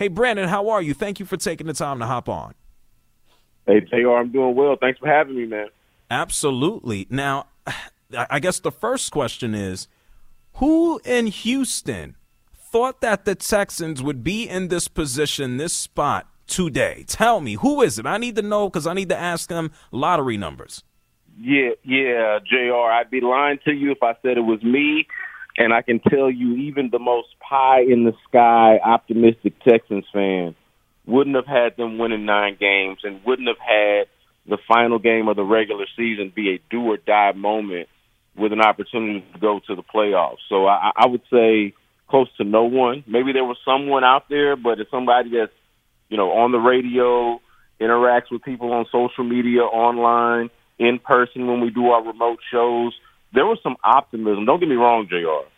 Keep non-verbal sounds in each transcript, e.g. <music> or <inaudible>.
Hey, Brandon, how are you? Thank you for taking the time to hop on. Hey, JR, I'm doing well. Thanks for having me, man. Absolutely. Now, I guess the first question is who in Houston thought that the Texans would be in this position, this spot today? Tell me, who is it? I need to know because I need to ask them lottery numbers. Yeah, yeah, JR. I'd be lying to you if I said it was me. And I can tell you, even the most pie in the sky optimistic Texans fan wouldn't have had them winning nine games and wouldn't have had the final game of the regular season be a do or die moment with an opportunity to go to the playoffs. So I, I would say close to no one. Maybe there was someone out there, but it's somebody that's, you know, on the radio, interacts with people on social media, online in person when we do our remote shows, there was some optimism. Don't get me wrong, JR.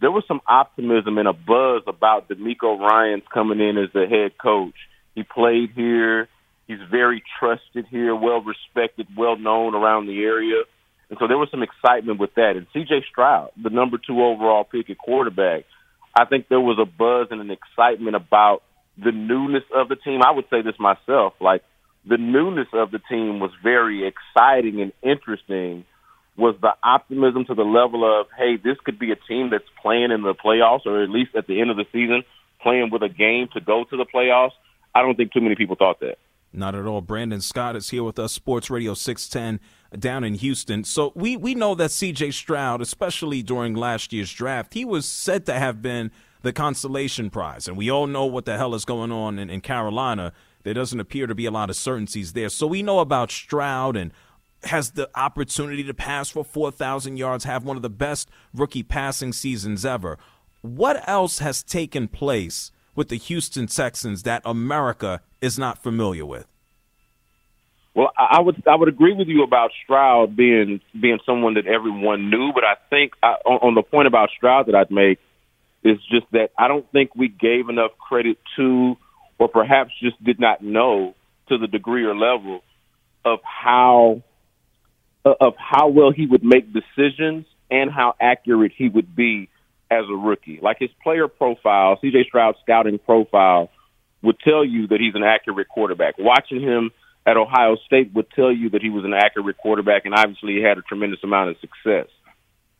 There was some optimism and a buzz about DeMeco Ryans coming in as the head coach. He played here. He's very trusted here, well respected, well known around the area. And so there was some excitement with that. And CJ Stroud, the number two overall pick at quarterback, I think there was a buzz and an excitement about the newness of the team. I would say this myself, like the newness of the team was very exciting and interesting was the optimism to the level of, hey, this could be a team that's playing in the playoffs or at least at the end of the season playing with a game to go to the playoffs. I don't think too many people thought that. Not at all. Brandon Scott is here with us, Sports Radio 610 down in Houston. So we, we know that CJ Stroud, especially during last year's draft, he was said to have been the consolation prize. And we all know what the hell is going on in, in Carolina there doesn't appear to be a lot of certainties there. So we know about Stroud and has the opportunity to pass for 4,000 yards, have one of the best rookie passing seasons ever. What else has taken place with the Houston Texans that America is not familiar with? Well, I would I would agree with you about Stroud being being someone that everyone knew, but I think I, on, on the point about Stroud that I'd make is just that I don't think we gave enough credit to or perhaps just did not know to the degree or level of how Uh, of how well he would make decisions and how accurate he would be as a rookie. Like his player profile, CJ Stroud's scouting profile would tell you that he's an accurate quarterback. Watching him at Ohio State would tell you that he was an accurate quarterback and obviously he had a tremendous amount of success.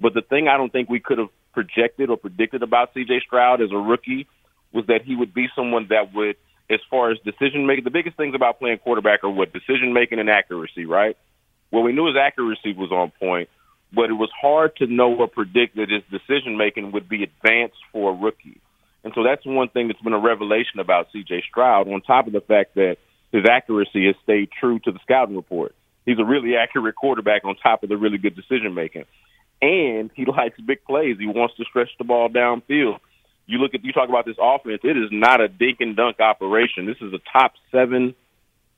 But the thing I don't think we could have projected or predicted about CJ Stroud as a rookie was that he would be someone that would as far as decision making. The biggest things about playing quarterback are what decision making and accuracy, right? Well, we knew his accuracy was on point, but it was hard to know or predict that his decision making would be advanced for a rookie. And so that's one thing that's been a revelation about CJ Stroud, on top of the fact that his accuracy has stayed true to the scouting report. He's a really accurate quarterback on top of the really good decision making. And he <laughs> likes big plays. He wants to stretch the ball downfield you look at you talk about this offense, it is not a dink and dunk operation. This is a top seven,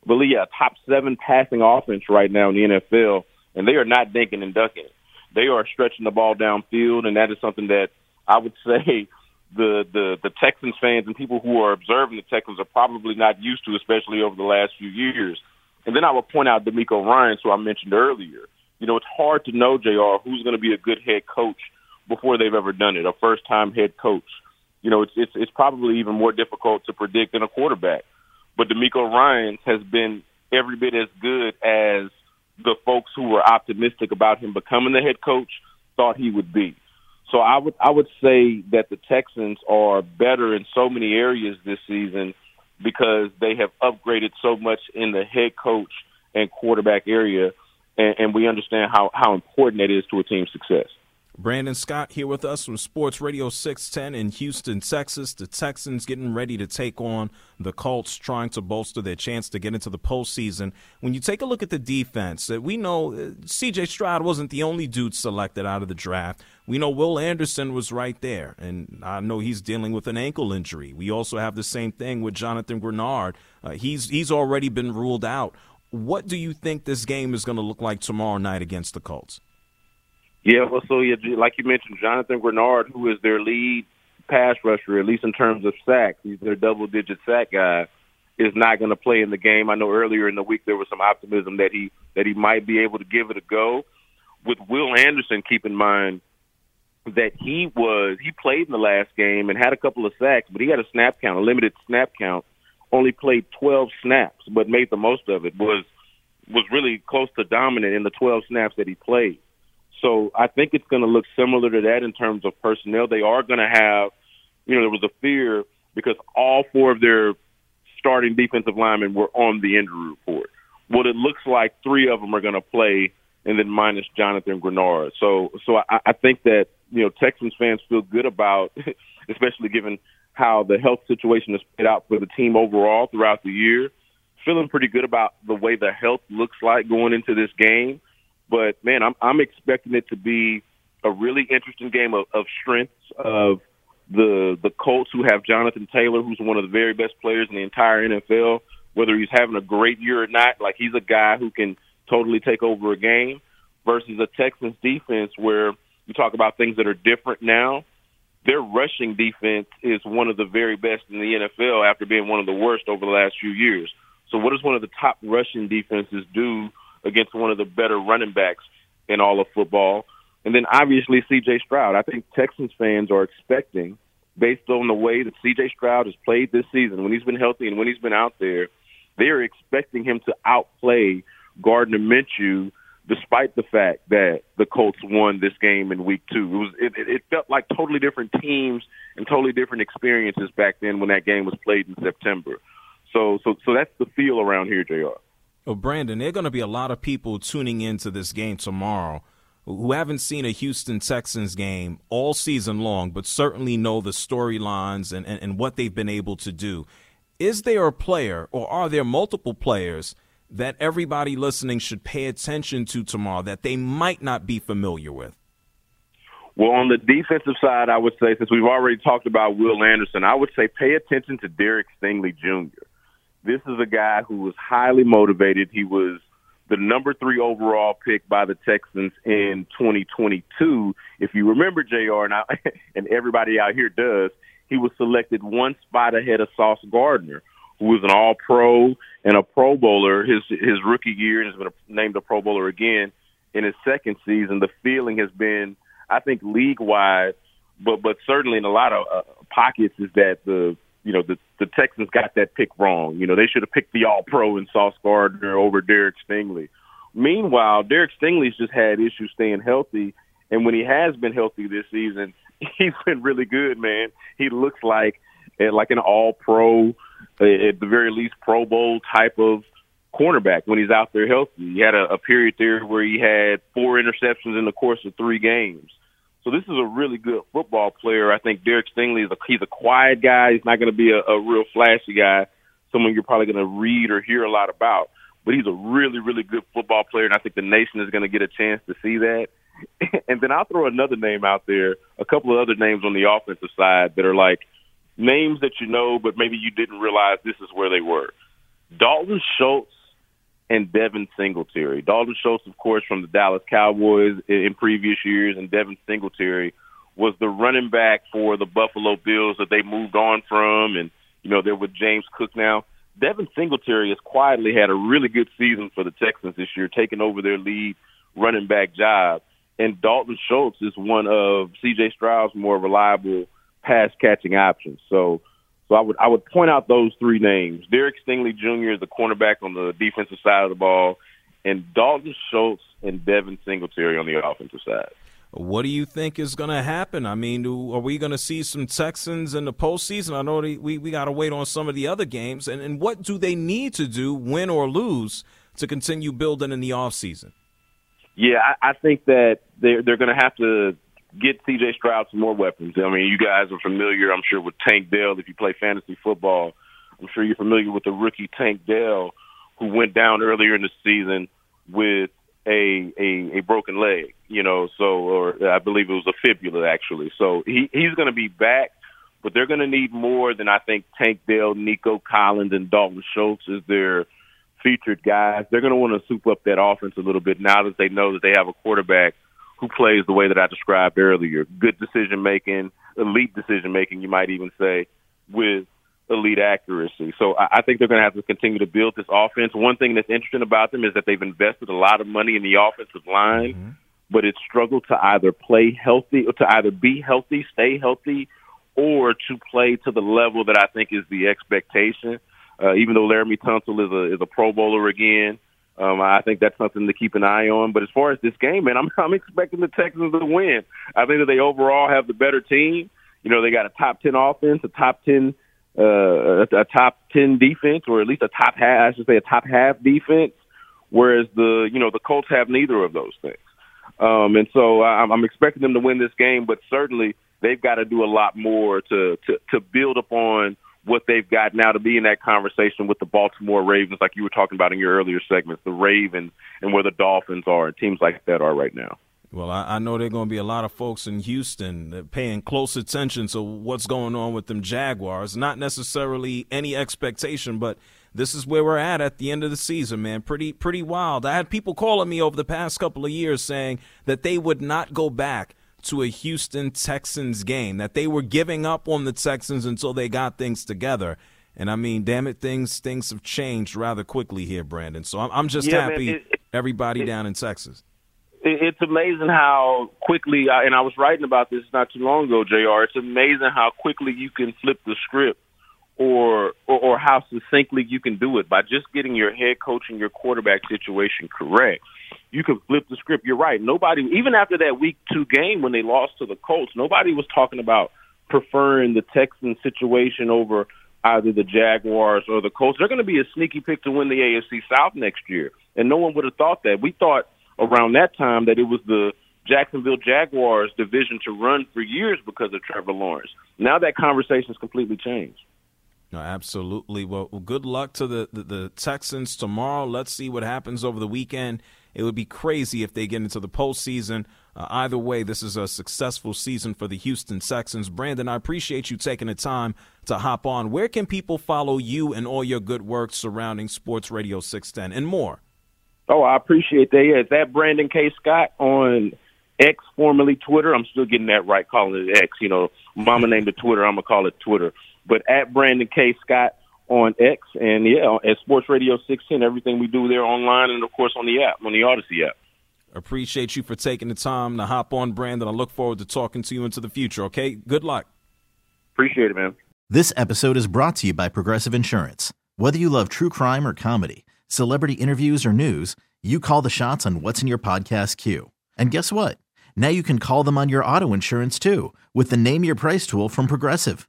believe, yeah, top seven passing offense right now in the NFL, and they are not dinking and dunking. They are stretching the ball downfield, and that is something that I would <laughs> say the the the Texans fans and people who are observing the Texans are probably not used to, especially over the last few years. And then I would point out DeMeco Ryan, who I mentioned earlier. You know, it's hard to know, JR. Who's going to be a good head coach before they've ever done it, a first time head coach you know, it's it's it's probably even more difficult to predict than a quarterback. But DeMeco Ryans has been every bit as good as the folks who were optimistic about him becoming the head coach thought he would be. So I would I would say that the Texans are better in so many areas this season because they have upgraded so much in the head coach and quarterback area, and, and we understand how, how important that is to a team's success. Brandon Scott here with us from Sports Radio 610 in Houston, Texas. The Texans getting ready to take on the Colts, trying to bolster their chance to get into the postseason. When you take a look at the defense, uh, we know uh, CJ Stroud wasn't the only dude selected out of the draft. We know Will Anderson was right there, and I know he's dealing with an ankle injury. We also have the same thing with Jonathan Greenard. Uh, he's he's already been ruled out. What do you think this game is going to look like tomorrow night against the Colts? Yeah, well, so yeah, like you mentioned, Jonathan Greenard, who is their lead pass rusher, at least in terms of sacks, he's their double-digit sack guy, is not going to play in the game. I know earlier in the week there was some optimism that he that he might be able to give it a go. With Will Anderson, keep in mind that he was he played in the last game and had a couple of sacks, but he had a snap count, a limited snap count. Only played 12 snaps, but made the most of it. Was was really close to dominant in the 12 snaps that he played. So I think it's going to look similar to that in terms of personnel. They are going to have, you know, there was a fear because all four of their starting defensive linemen were on the injury report. What it looks like, three of them are going to play, and then minus Jonathan Greenard. So, so I, I think that you know Texans fans feel good about, <laughs> especially given how the health situation has played out for the team overall throughout the year. Feeling pretty good about the way the health looks like going into this game. But man, I'm I'm expecting it to be a really interesting game of, of strengths of the the Colts who have Jonathan Taylor, who's one of the very best players in the entire NFL. Whether he's having a great year or not, like he's a guy who can totally take over a game. Versus a Texans defense where you talk about things that are different now. Their rushing defense is one of the very best in the NFL after being one of the worst over the last few years. So, what does one of the top rushing defenses do against one of the better running backs in all of football. And then obviously C.J. Stroud. I think Texans fans are expecting, based on the way that C.J. Stroud has played this season, when he's been healthy and when he's been out there, they are expecting him to outplay Gardner Minshew, despite the fact that the Colts won this game in Week Two. It was it, it felt like totally different teams and totally different experiences back then when that game was played in September. So so so that's the feel around here, JR. Well, Brandon, there are going to be a lot of people tuning into this game tomorrow who haven't seen a Houston Texans game all season long, but certainly know the storylines and, and, and what they've been able to do. Is there a player, or are there multiple players, that everybody listening should pay attention to tomorrow that they might not be familiar with? Well, on the defensive side, I would say, since we've already talked about Will Anderson, I would say pay attention to Derek Stingley Jr. This is a guy who was highly motivated. He was the number three overall pick by the Texans in 2022. If you remember, JR. and, I, <laughs> and everybody out here does, he was selected one spot ahead of Sauce Gardner, who was an All Pro and a Pro Bowler his his rookie year, and has been named a Pro Bowler again in his second season. The feeling has been, I think, league wide, but but certainly in a lot of uh, pockets, is that the you know, the the Texans got that pick wrong. You know, they should have picked the All Pro and Sauce Gardner over Derek Stingley. Meanwhile, Derek Stingley's just had issues staying healthy, and when he has been healthy this season, <laughs> he's been really good, man. He looks like eh, like an All Pro, eh, at the very least Pro Bowl type of cornerback when he's out there healthy. He had a, a period there where he had four interceptions in the course of three games. So this is a really good football player. I think Derek Stingley is a he's a quiet guy. He's not going to be a, a real flashy guy, someone you're probably going to read or hear a lot about. But he's a really really good football player, and I think the nation is going to get a chance to see that. <laughs> and then I'll throw another name out there, a couple of other names on the offensive side that are like names that you know, but maybe you didn't realize this is where they were. Dalton Schultz and Devin Singletary. Dalton Schultz, of course, from the Dallas Cowboys in previous years, and Devin Singletary was the running back for the Buffalo Bills that they moved on from, and you know they're with James Cook now. Devin Singletary has quietly had a really good season for the Texans this year, taking over their lead running back job. And Dalton Schultz is one of C.J. Stroud's more reliable pass catching options. So so I would I would point out those three names: Derek Stingley Jr. Is the cornerback on the defensive side of the ball, and Dalton Schultz and Devin Singletary on the offensive side. What do you think is going to happen? I mean, do, are we going to see some Texans in the postseason? I know they, we, we got to wait on some of the other games. And, and what do they need to do, win or lose, to continue building in the offseason? Yeah, I, I think that they're, they're going to have to get C.J. Stroud some more weapons. I mean, you guys are familiar, I'm sure, with Tank Dell. If you play fantasy football, I'm sure you're familiar with the rookie Tank Dell, who went down earlier in the season with a a, a broken leg. You know, so or I believe it was a fibula actually. So he he's going to be back, but they're going to need more than I think Tank Dell, Nico Collins, and Dalton Schultz is their featured guys. They're going to want to soup up that offense a little bit now that they know that they have a quarterback who plays the way that I described earlier. Good decision making, elite decision making, you might even say, with elite accuracy. So I, I think they're going to have to continue to build this offense. One thing that's interesting about them is that they've invested a lot of money in the offensive line, mm-hmm. but it's struggled to either play healthy or to either be healthy, stay healthy, or to play to the level that I think is the expectation. Uh, even though Laremy Tunsil is a is a Pro Bowler again, um, I think that's something to keep an eye on. But as far as this game, man, I'm <laughs> I'm expecting the Texans to win. I think that they overall have the better team. You know, they got a top ten offense, a top ten uh, a, top ten defense, or at least a top half. I should say a top half defense. Whereas the you know the Colts have neither of those things. Um, and so I'm, I'm expecting them to win this game, but certainly they've got to do a lot more to to, to build upon what they've got now to be in that conversation with the Baltimore Ravens, like you were talking about in your earlier segments, the Ravens and where the Dolphins are, and teams like that are right now. Well, I, I know there are going to be a lot of folks in Houston paying close attention to what's going on with them Jaguars. Not necessarily any expectation, but this is where we're at at the end of the season, man. Pretty, pretty wild. I had people calling me over the past couple of years saying that they would not go back to a Houston Texans game, that they were giving up on the Texans until they got things together. And I mean, damn it, things things have changed rather quickly here, Brandon. So I'm, I'm just yeah, happy man, it, everybody it, down in Texas it's amazing how quickly, and I was writing about this not too long ago, JR. It's amazing how quickly you can flip the script, or, or or how succinctly you can do it by just getting your head coach and your quarterback situation correct. You can flip the script. You're right. Nobody, even after that week two game when they lost to the Colts, nobody was talking about preferring the Texans situation over either the Jaguars or the Colts. They're going to be a sneaky pick to win the AFC South next year, and no one would have thought that. We thought around that time that it was the Jacksonville Jaguars division to run for years because of Trevor Lawrence. Now that conversation has completely changed. No, absolutely. Well, good luck to the, the, the, Texans tomorrow. Let's see what happens over the weekend. It would be crazy if they get into the postseason. Uh, either way, this is a successful season for the Houston Texans. Brandon, I appreciate you taking the time to hop on. Where can people follow you and all your good work surrounding Sports Radio 610 and more? Oh, I appreciate that. Yeah, it's that Brandon K. Scott on X, formerly Twitter. I'm still getting that right, calling it X. You know, Mama named it Twitter. I'm gonna call it Twitter. But at Brandon K. Scott on X, and yeah, at Sports Radio 16. everything we do there online, and of course on the app, on the Audacy app. Appreciate you for taking the time to hop on, Brandon. I look forward to talking to you into the future. Okay, good luck. Appreciate it, man. This episode is brought to you by Progressive Insurance. Whether you love true crime or comedy celebrity interviews, or news, you call the shots on what's in your podcast queue. And guess what? Now you can call them on your auto insurance too with the Name Your Price tool from Progressive.